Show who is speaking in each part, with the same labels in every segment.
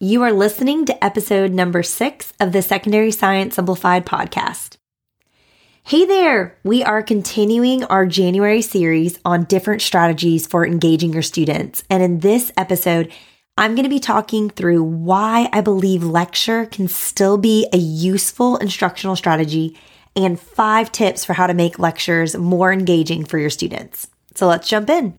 Speaker 1: You are listening to episode number six of the Secondary Science Simplified podcast. Hey there! We are continuing our January series on different strategies for engaging your students. And in this episode, I'm going to be talking through why I believe lecture can still be a useful instructional strategy and five tips for how to make lectures more engaging for your students. So let's jump in.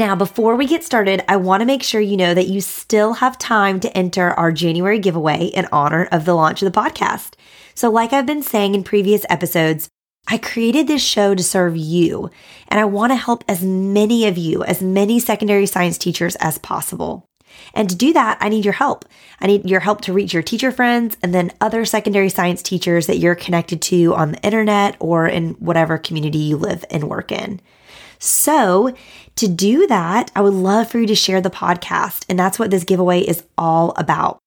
Speaker 1: Now, before we get started, I want to make sure you know that you still have time to enter our January giveaway in honor of the launch of the podcast. So, like I've been saying in previous episodes, I created this show to serve you, and I want to help as many of you, as many secondary science teachers as possible. And to do that, I need your help. I need your help to reach your teacher friends and then other secondary science teachers that you're connected to on the internet or in whatever community you live and work in. So, to do that, I would love for you to share the podcast. And that's what this giveaway is all about.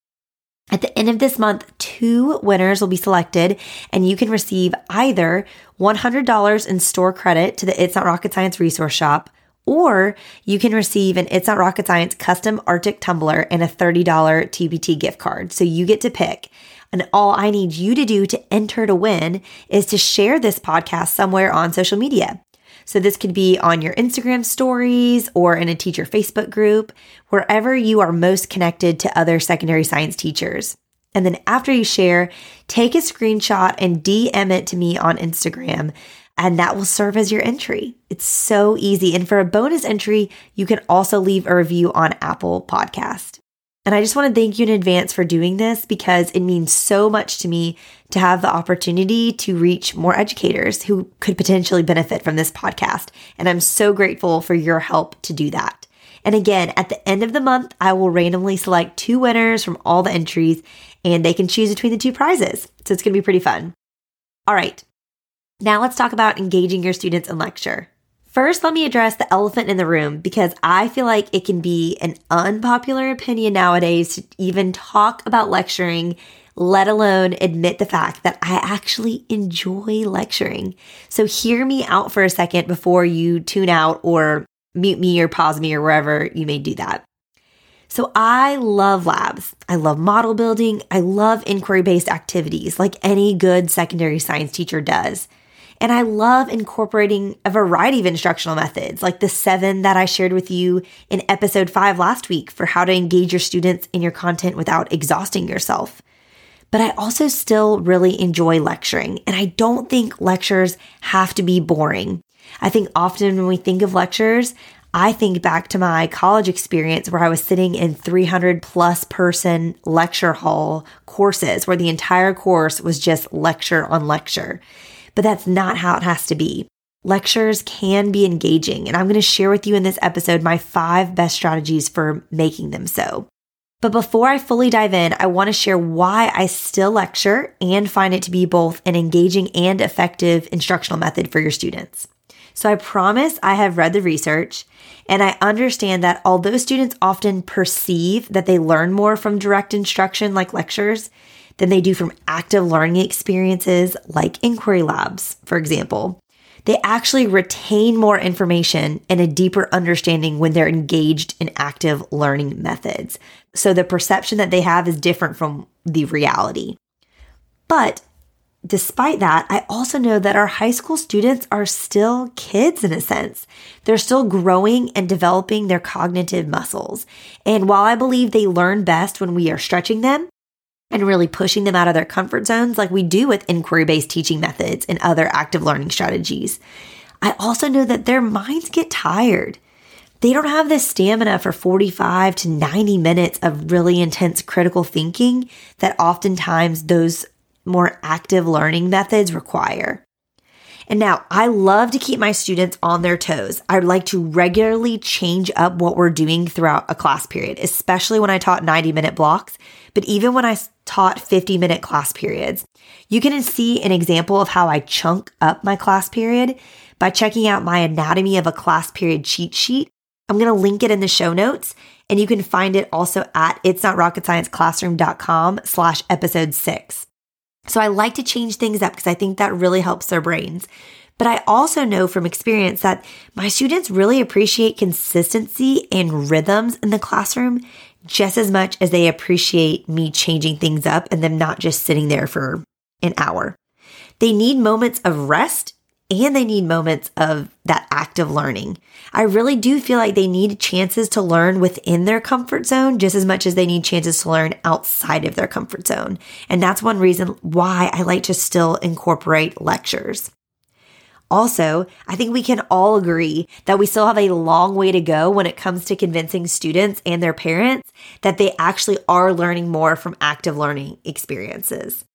Speaker 1: At the end of this month, two winners will be selected, and you can receive either $100 in store credit to the It's Not Rocket Science resource shop, or you can receive an It's Not Rocket Science custom RTIC tumbler and a $30 TpT gift card. So you get to pick. And all I need you to do to enter to win is to share this podcast somewhere on social media. So this could be on your Instagram stories or in a teacher Facebook group, wherever you are most connected to other secondary science teachers. And then after you share, take a screenshot and DM it to me on Instagram, and that will serve as your entry. It's so easy. And for a bonus entry, you can also leave a review on Apple Podcast. And I just want to thank you in advance for doing this because it means so much to me to have the opportunity to reach more educators who could potentially benefit from this podcast. And I'm so grateful for your help to do that. And again, at the end of the month, I will randomly select two winners from all the entries and they can choose between the two prizes. So it's going to be pretty fun. All right. Now let's talk about engaging your students in lecture. First, let me address the elephant in the room because I feel like it can be an unpopular opinion nowadays to even talk about lecturing, let alone admit the fact that I actually enjoy lecturing. So hear me out for a second before you tune out or mute me or pause me or wherever you may do that. So I love labs. I love model building. I love inquiry based activities like any good secondary science teacher does. And I love incorporating a variety of instructional methods, like the seven that I shared with you in episode five last week for how to engage your students in your content without exhausting yourself. But I also still really enjoy lecturing, and I don't think lectures have to be boring. I think often when we think of lectures, I think back to my college experience where I was sitting in 300 plus person lecture hall courses where the entire course was just lecture on lecture but that's not how it has to be. Lectures can be engaging, and I'm going to share with you in this episode my five best strategies for making them so. But before I fully dive in, I want to share why I still lecture and find it to be both an engaging and effective instructional method for your students. So I promise I have read the research and I understand that although students often perceive that they learn more from direct instruction like lectures, than they do from active learning experiences like inquiry labs, for example. They actually retain more information and a deeper understanding when they're engaged in active learning methods. So the perception that they have is different from the reality. But despite that, I also know that our high school students are still kids in a sense. They're still growing and developing their cognitive muscles. And while I believe they learn best when we are stretching them, and really pushing them out of their comfort zones, like we do with inquiry based teaching methods and other active learning strategies. I also know that their minds get tired. They don't have the stamina for 45 to 90 minutes of really intense critical thinking that oftentimes those more active learning methods require. And now I love to keep my students on their toes. I'd like to regularly change up what we're doing throughout a class period, especially when I taught 90 minute blocks, but even when I taught 50 minute class periods. You can see an example of how I chunk up my class period by checking out my anatomy of a class period cheat sheet. I'm going to link it in the show notes and you can find it also at it's not rocket science classroom.com slash episode six. So I like to change things up because I think that really helps their brains. But I also know from experience that my students really appreciate consistency and rhythms in the classroom just as much as they appreciate me changing things up and them not just sitting there for an hour. They need moments of rest and they need moments of that active learning. I really do feel like they need chances to learn within their comfort zone just as much as they need chances to learn outside of their comfort zone. And that's one reason why I like to still incorporate lectures. Also, I think we can all agree that we still have a long way to go when it comes to convincing students and their parents that they actually are learning more from active learning experiences.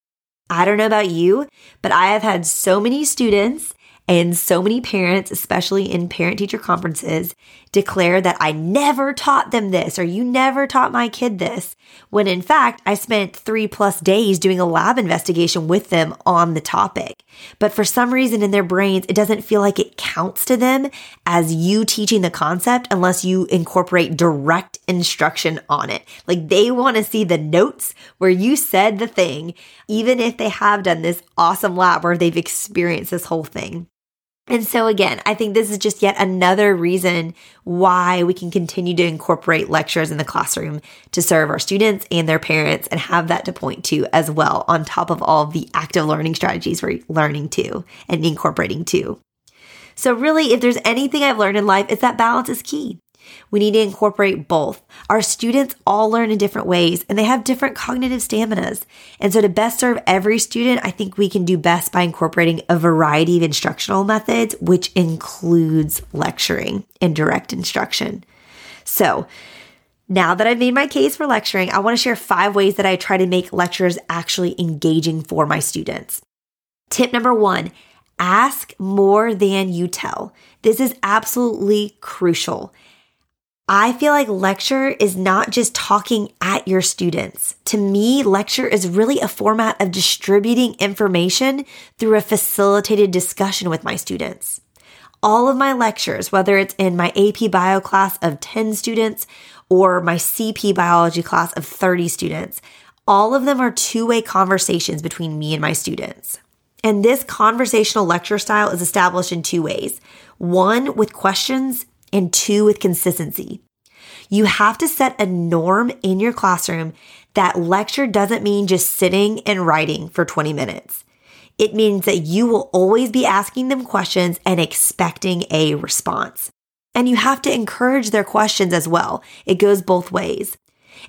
Speaker 1: I don't know about you, but I have had so many students and so many parents, especially in parent teacher conferences, declare that I never taught them this or you never taught my kid this. When in fact, I spent three plus days doing a lab investigation with them on the topic. But for some reason in their brains, it doesn't feel like it counts to them as you teaching the concept unless you incorporate direct instruction on it. Like they want to see the notes where you said the thing, even if they have done this awesome lab where they've experienced this whole thing. And so again, I think this is just yet another reason why we can continue to incorporate lectures in the classroom to serve our students and their parents and have that to point to as well on top of all of the active learning strategies we're learning to and incorporating too. So really, if there's anything I've learned in life, it's that balance is key. We need to incorporate both. Our students all learn in different ways and they have different cognitive staminas. And so to best serve every student, I think we can do best by incorporating a variety of instructional methods, which includes lecturing and direct instruction. So now that I've made my case for lecturing, I want to share five ways that I try to make lectures actually engaging for my students. Tip number one, ask more than you tell. This is absolutely crucial. I feel like lecture is not just talking at your students. To me, lecture is really a format of distributing information through a facilitated discussion with my students. All of my lectures, whether it's in my AP bio class of 10 students or my CP biology class of 30 students, all of them are two way conversations between me and my students. And this conversational lecture style is established in two ways. One with questions and two with consistency. You have to set a norm in your classroom that lecture doesn't mean just sitting and writing for 20 minutes. It means that you will always be asking them questions and expecting a response. And you have to encourage their questions as well. It goes both ways.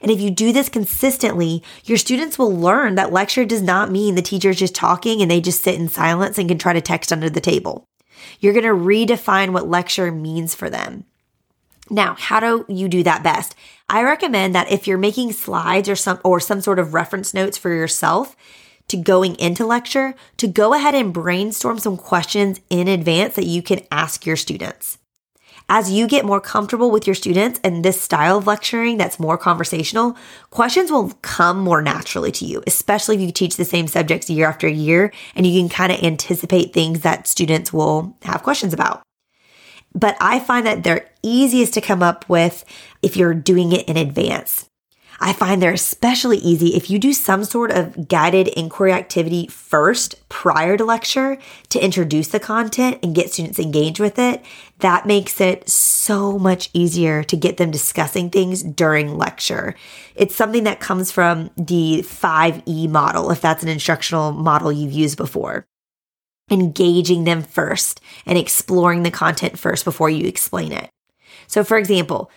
Speaker 1: And if you do this consistently, your students will learn that lecture does not mean the teacher's just talking and they just sit in silence and can try to text under the table. You're going to redefine what lecture means for them. Now, how do you do that best? I recommend that if you're making slides or some or some sort of reference notes for yourself to going into lecture, to go ahead and brainstorm some questions in advance that you can ask your students. As you get more comfortable with your students and this style of lecturing that's more conversational, questions will come more naturally to you, especially if you teach the same subjects year after year and you can kind of anticipate things that students will have questions about. But I find that they're easiest to come up with if you're doing it in advance. I find they're especially easy if you do some sort of guided inquiry activity first prior to lecture to introduce the content and get students engaged with it. That makes it so much easier to get them discussing things during lecture. It's something that comes from the 5E model, if that's an instructional model you've used before engaging them first and exploring the content first before you explain it. So, for example,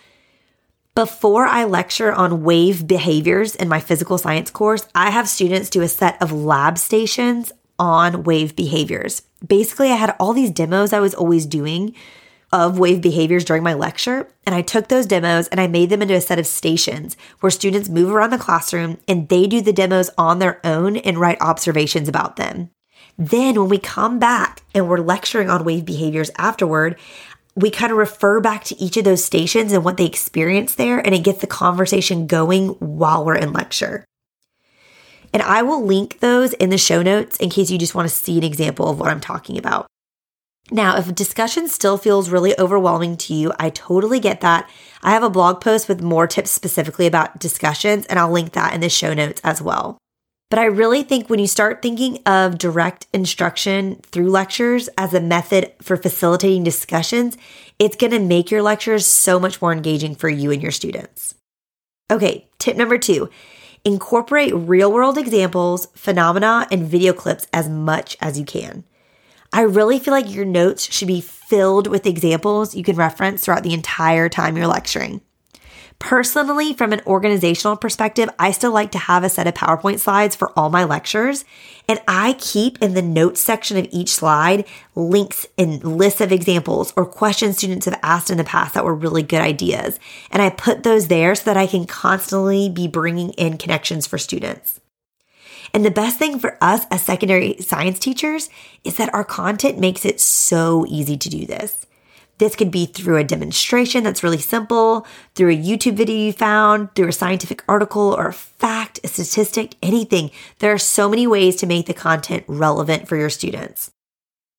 Speaker 1: before I lecture on wave behaviors in my physical science course, I have students do a set of lab stations on wave behaviors. Basically, I had all these demos I was always doing of wave behaviors during my lecture. And I took those demos and I made them into a set of stations where students move around the classroom and they do the demos on their own and write observations about them. Then when we come back and we're lecturing on wave behaviors afterward, we kind of refer back to each of those stations and what they experienced there, and it gets the conversation going while we're in lecture. And I will link those in the show notes in case you just want to see an example of what I'm talking about. Now, if discussion still feels really overwhelming to you, I totally get that. I have a blog post with more tips specifically about discussions, and I'll link that in the show notes as well. But I really think when you start thinking of direct instruction through lectures as a method for facilitating discussions, it's going to make your lectures so much more engaging for you and your students. Okay, tip number two incorporate real world examples, phenomena, and video clips as much as you can. I really feel like your notes should be filled with examples you can reference throughout the entire time you're lecturing. Personally, from an organizational perspective, I still like to have a set of PowerPoint slides for all my lectures. And I keep in the notes section of each slide links and lists of examples or questions students have asked in the past that were really good ideas. And I put those there so that I can constantly be bringing in connections for students. And the best thing for us as secondary science teachers is that our content makes it so easy to do this. This could be through a demonstration that's really simple, through a YouTube video you found, through a scientific article or a fact, a statistic, anything. There are so many ways to make the content relevant for your students.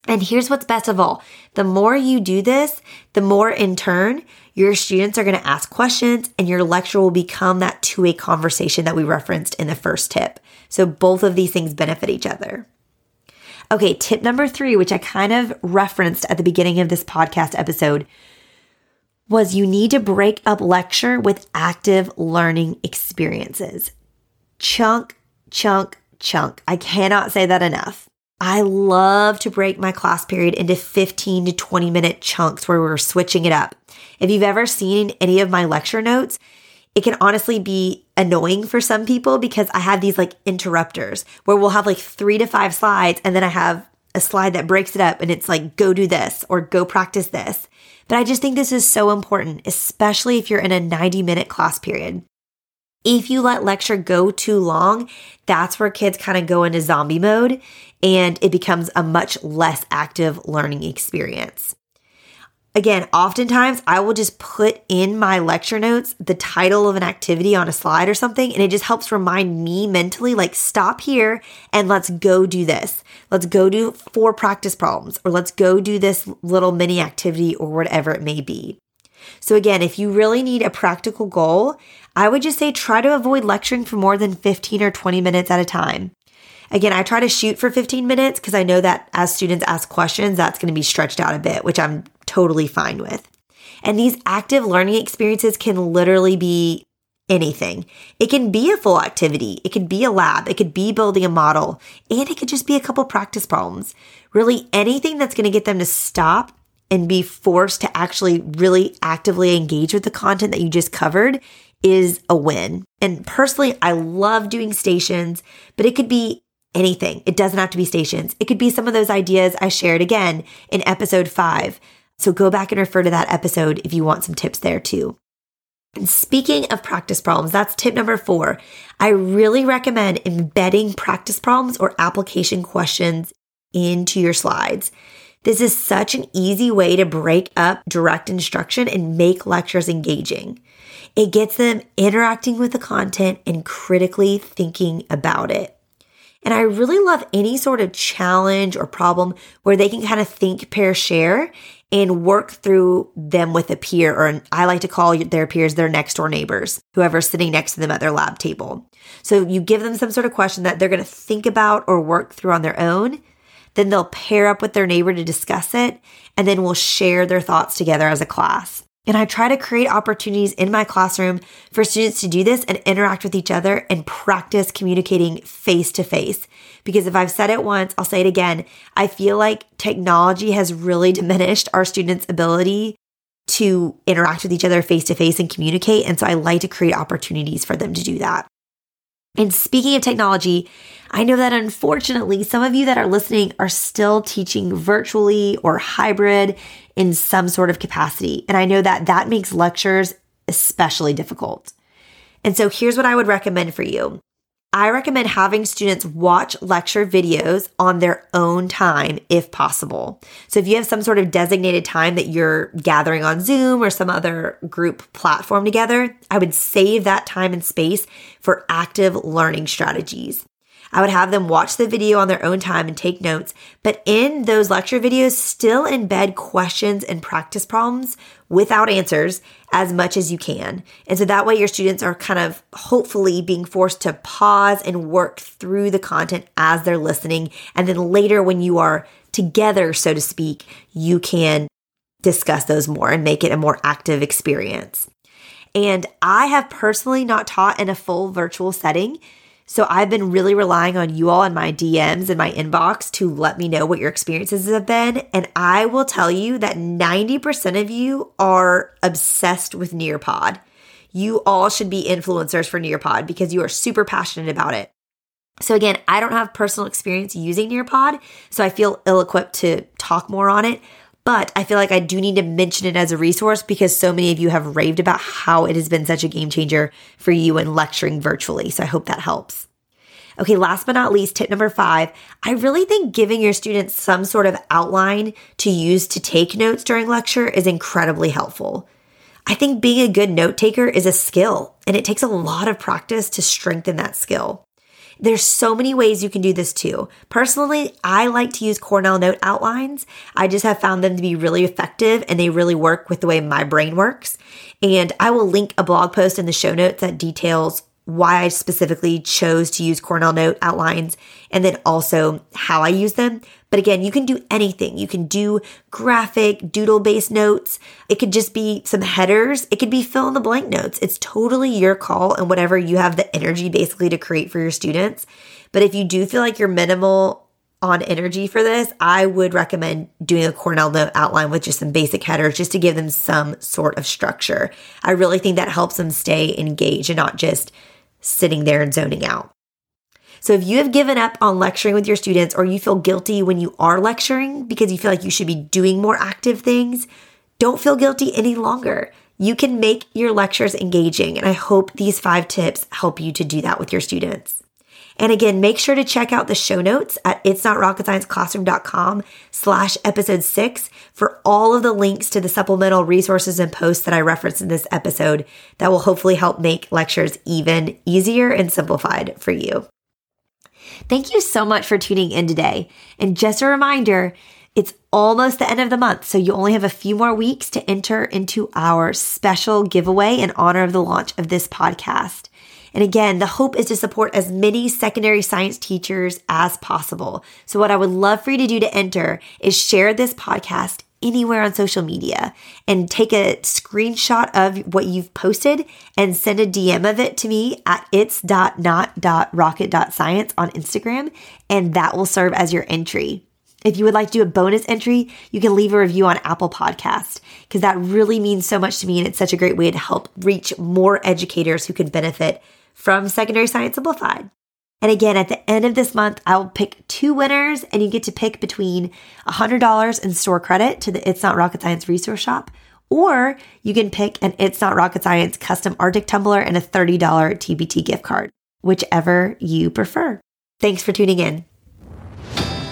Speaker 1: And here's what's best of all. The more you do this, the more in turn, your students are going to ask questions and your lecture will become that two way conversation that we referenced in the first tip. So both of these things benefit each other. Okay, tip number three, which I kind of referenced at the beginning of this podcast episode, was you need to break up lecture with active learning experiences. Chunk, chunk, chunk. I cannot say that enough. I love to break my class period into 15 to 20 minute chunks where we're switching it up. If you've ever seen any of my lecture notes, it can honestly be annoying for some people because I have these like interrupters where we'll have like three to five slides and then I have a slide that breaks it up and it's like, go do this or go practice this. But I just think this is so important, especially if you're in a 90 minute class period. If you let lecture go too long, that's where kids kind of go into zombie mode and it becomes a much less active learning experience. Again, oftentimes I will just put in my lecture notes the title of an activity on a slide or something, and it just helps remind me mentally, like, stop here and let's go do this. Let's go do four practice problems, or let's go do this little mini activity, or whatever it may be. So, again, if you really need a practical goal, I would just say try to avoid lecturing for more than 15 or 20 minutes at a time. Again, I try to shoot for 15 minutes because I know that as students ask questions, that's going to be stretched out a bit, which I'm totally fine with. And these active learning experiences can literally be anything. It can be a full activity, it could be a lab, it could be building a model, and it could just be a couple practice problems. Really, anything that's going to get them to stop and be forced to actually really actively engage with the content that you just covered is a win. And personally, I love doing stations, but it could be anything. It doesn't have to be stations. It could be some of those ideas I shared again in episode five. So go back and refer to that episode if you want some tips there too. And speaking of practice problems, that's tip number four. I really recommend embedding practice problems or application questions into your slides. This is such an easy way to break up direct instruction and make lectures engaging. It gets them interacting with the content and critically thinking about it. And I really love any sort of challenge or problem where they can kind of think, pair, share and work through them with a peer, or I like to call their peers their next door neighbors, whoever's sitting next to them at their lab table. So you give them some sort of question that they're going to think about or work through on their own. Then they'll pair up with their neighbor to discuss it, and then we'll share their thoughts together as a class. And I try to create opportunities in my classroom for students to do this and interact with each other and practice communicating face to face. Because if I've said it once, I'll say it again. I feel like technology has really diminished our students' ability to interact with each other face to face and communicate. And so I like to create opportunities for them to do that. And speaking of technology, I know that unfortunately, some of you that are listening are still teaching virtually or hybrid in some sort of capacity. And I know that that makes lectures especially difficult. And so here's what I would recommend for you. I recommend having students watch lecture videos on their own time if possible. So if you have some sort of designated time that you're gathering on Zoom or some other group platform together, I would save that time and space for active learning strategies. I would have them watch the video on their own time and take notes, but in those lecture videos, still embed questions and practice problems without answers as much as you can. And so that way your students are kind of hopefully being forced to pause and work through the content as they're listening. And then later when you are together, so to speak, you can discuss those more and make it a more active experience. And I have personally not taught in a full virtual setting. So I've been really relying on you all in my DMs and my inbox to let me know what your experiences have been. And I will tell you that 90% of you are obsessed with Nearpod. You all should be influencers for Nearpod because you are super passionate about it. So again, I don't have personal experience using Nearpod, so I feel ill equipped to talk more on it. But I feel like I do need to mention it as a resource because so many of you have raved about how it has been such a game changer for you in lecturing virtually. So I hope that helps. Okay, last but not least, tip number five. I really think giving your students some sort of outline to use to take notes during lecture is incredibly helpful. I think being a good note taker is a skill and it takes a lot of practice to strengthen that skill. There's so many ways you can do this too. Personally, I like to use Cornell Note outlines. I just have found them to be really effective and they really work with the way my brain works. And I will link a blog post in the show notes that details why I specifically chose to use Cornell Note outlines and then also how I use them. But again, you can do anything. You can do graphic, doodle based notes. It could just be some headers. It could be fill in the blank notes. It's totally your call and whatever you have the energy basically to create for your students. But if you do feel like you're minimal on energy for this, I would recommend doing a Cornell note outline with just some basic headers just to give them some sort of structure. I really think that helps them stay engaged and not just sitting there and zoning out. So if you have given up on lecturing with your students or you feel guilty when you are lecturing because you feel like you should be doing more active things, don't feel guilty any longer. You can make your lectures engaging. And I hope these five tips help you to do that with your students. And again, make sure to check out the show notes at it's not rocket slash episode six for all of the links to the supplemental resources and posts that I referenced in this episode that will hopefully help make lectures even easier and simplified for you. Thank you so much for tuning in today. And just a reminder, it's almost the end of the month, so you only have a few more weeks to enter into our special giveaway in honor of the launch of this podcast. And again, the hope is to support as many secondary science teachers as possible. So what I would love for you to do to enter is share this podcast anywhere on social media and take a screenshot of what you've posted and send a DM of it to me at its.not.rocket.science on Instagram. And that will serve as your entry. If you would like to do a bonus entry, you can leave a review on Apple Podcast because that really means so much to me and it's such a great way to help reach more educators who could benefit from Secondary Science Simplified. And again, at the end of this month, I'll pick two winners and you get to pick between $100 in store credit to the It's Not Rocket Science resource shop, or you can pick an It's Not Rocket Science custom RTIC tumbler and a $30 TpT gift card, whichever you prefer. Thanks for tuning in.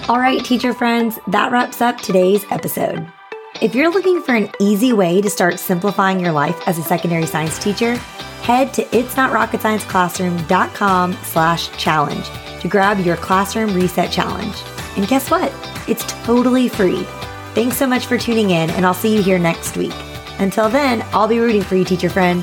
Speaker 1: All right, teacher friends, that wraps up today's episode. If you're looking for an easy way to start simplifying your life as a secondary science teacher, head to itsnotrocketscienceclassroom.com slash challenge to grab your classroom reset challenge. And guess what? It's totally free. Thanks so much for tuning in, and I'll see you here next week. Until then, I'll be rooting for you, teacher friend.